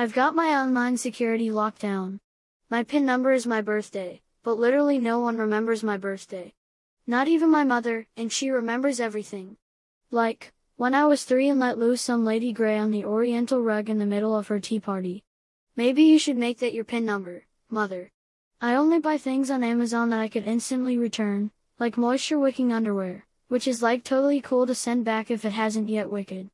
I've got my online security locked down. My PIN number is my birthday, but literally no one remembers my birthday. Not even my mother, and she remembers everything. Like, when I was three and let loose some lady grey on the oriental rug in the middle of her tea party. Maybe you should make that your PIN number, mother. I only buy things on Amazon that I could instantly return, like moisture wicking underwear, which is like totally cool to send back if it hasn't yet wicked.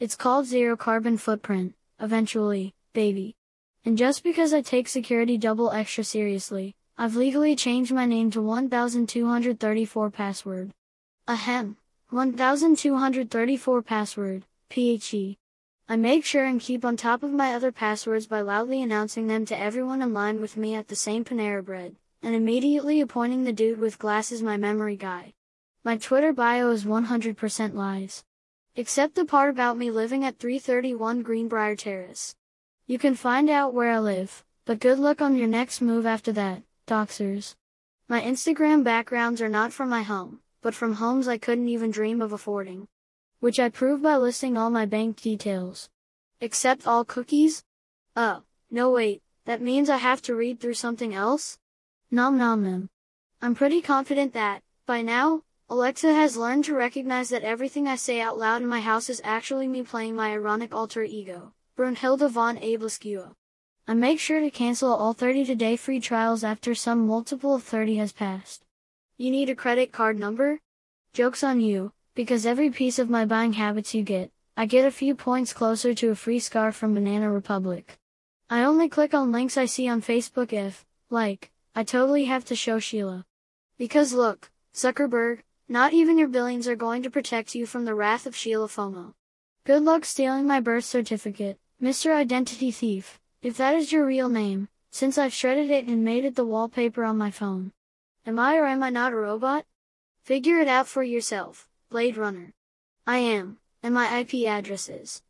It's called zero carbon footprint, eventually, baby. And just because I take security double extra seriously, I've legally changed my name to 1234 password. Ahem. 1234 password, PhD. I make sure and keep on top of my other passwords by loudly announcing them to everyone in line with me at the same Panera bread, and immediately appointing the dude with glasses my memory guy. My Twitter bio is 100% lies. Except the part about me living at 331 Greenbriar Terrace. You can find out where I live, but good luck on your next move after that. Doxxers. My Instagram backgrounds are not from my home, but from homes I couldn't even dream of affording. Which I prove by listing all my bank details. Except all cookies? Oh, no wait, that means I have to read through something else? Nom nom nom. I'm pretty confident that, by now, Alexa has learned to recognize that everything I say out loud in my house is actually me playing my ironic alter ego, Brunhilde von Aebleskiver. I make sure to cancel all 30 today free trials after some multiple of 30 has passed. You need a credit card number? Joke's on you, because every piece of my buying habits you get, I get a few points closer to a free scarf from Banana Republic. I only click on links I see on Facebook if, like, I totally have to show Sheila. Because look, Zuckerberg, not even your billions are going to protect you from the wrath of Sheila FOMO. Good luck stealing my birth certificate, Mr. Identity Thief. If that is your real name, since I've shredded it and made it the wallpaper on my phone. Am I or am I not a robot? Figure it out for yourself, Blade Runner. I am, and my IP address is